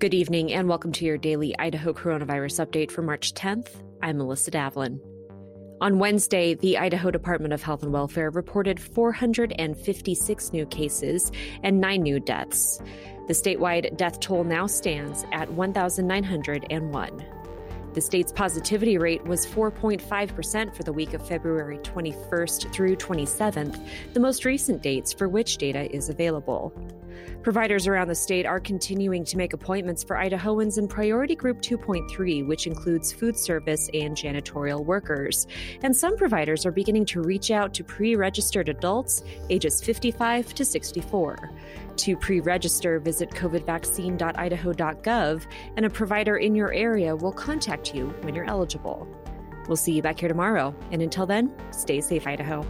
Good evening and welcome to your daily Idaho coronavirus update for March 10th. I'm Melissa Davlin. On Wednesday, the Idaho Department of Health and Welfare reported 456 new cases and nine new deaths. The statewide death toll now stands at 1,901. The state's positivity rate was 4.5% for the week of February 21st through 27th, the most recent dates for which data is available. Providers around the state are continuing to make appointments for Idahoans in Priority Group 2.3, which includes food service and janitorial workers. And some providers are beginning to reach out to pre registered adults ages 55 to 64. To pre register, visit covidvaccine.idaho.gov, and a provider in your area will contact you when you're eligible. We'll see you back here tomorrow, and until then, stay safe, Idaho.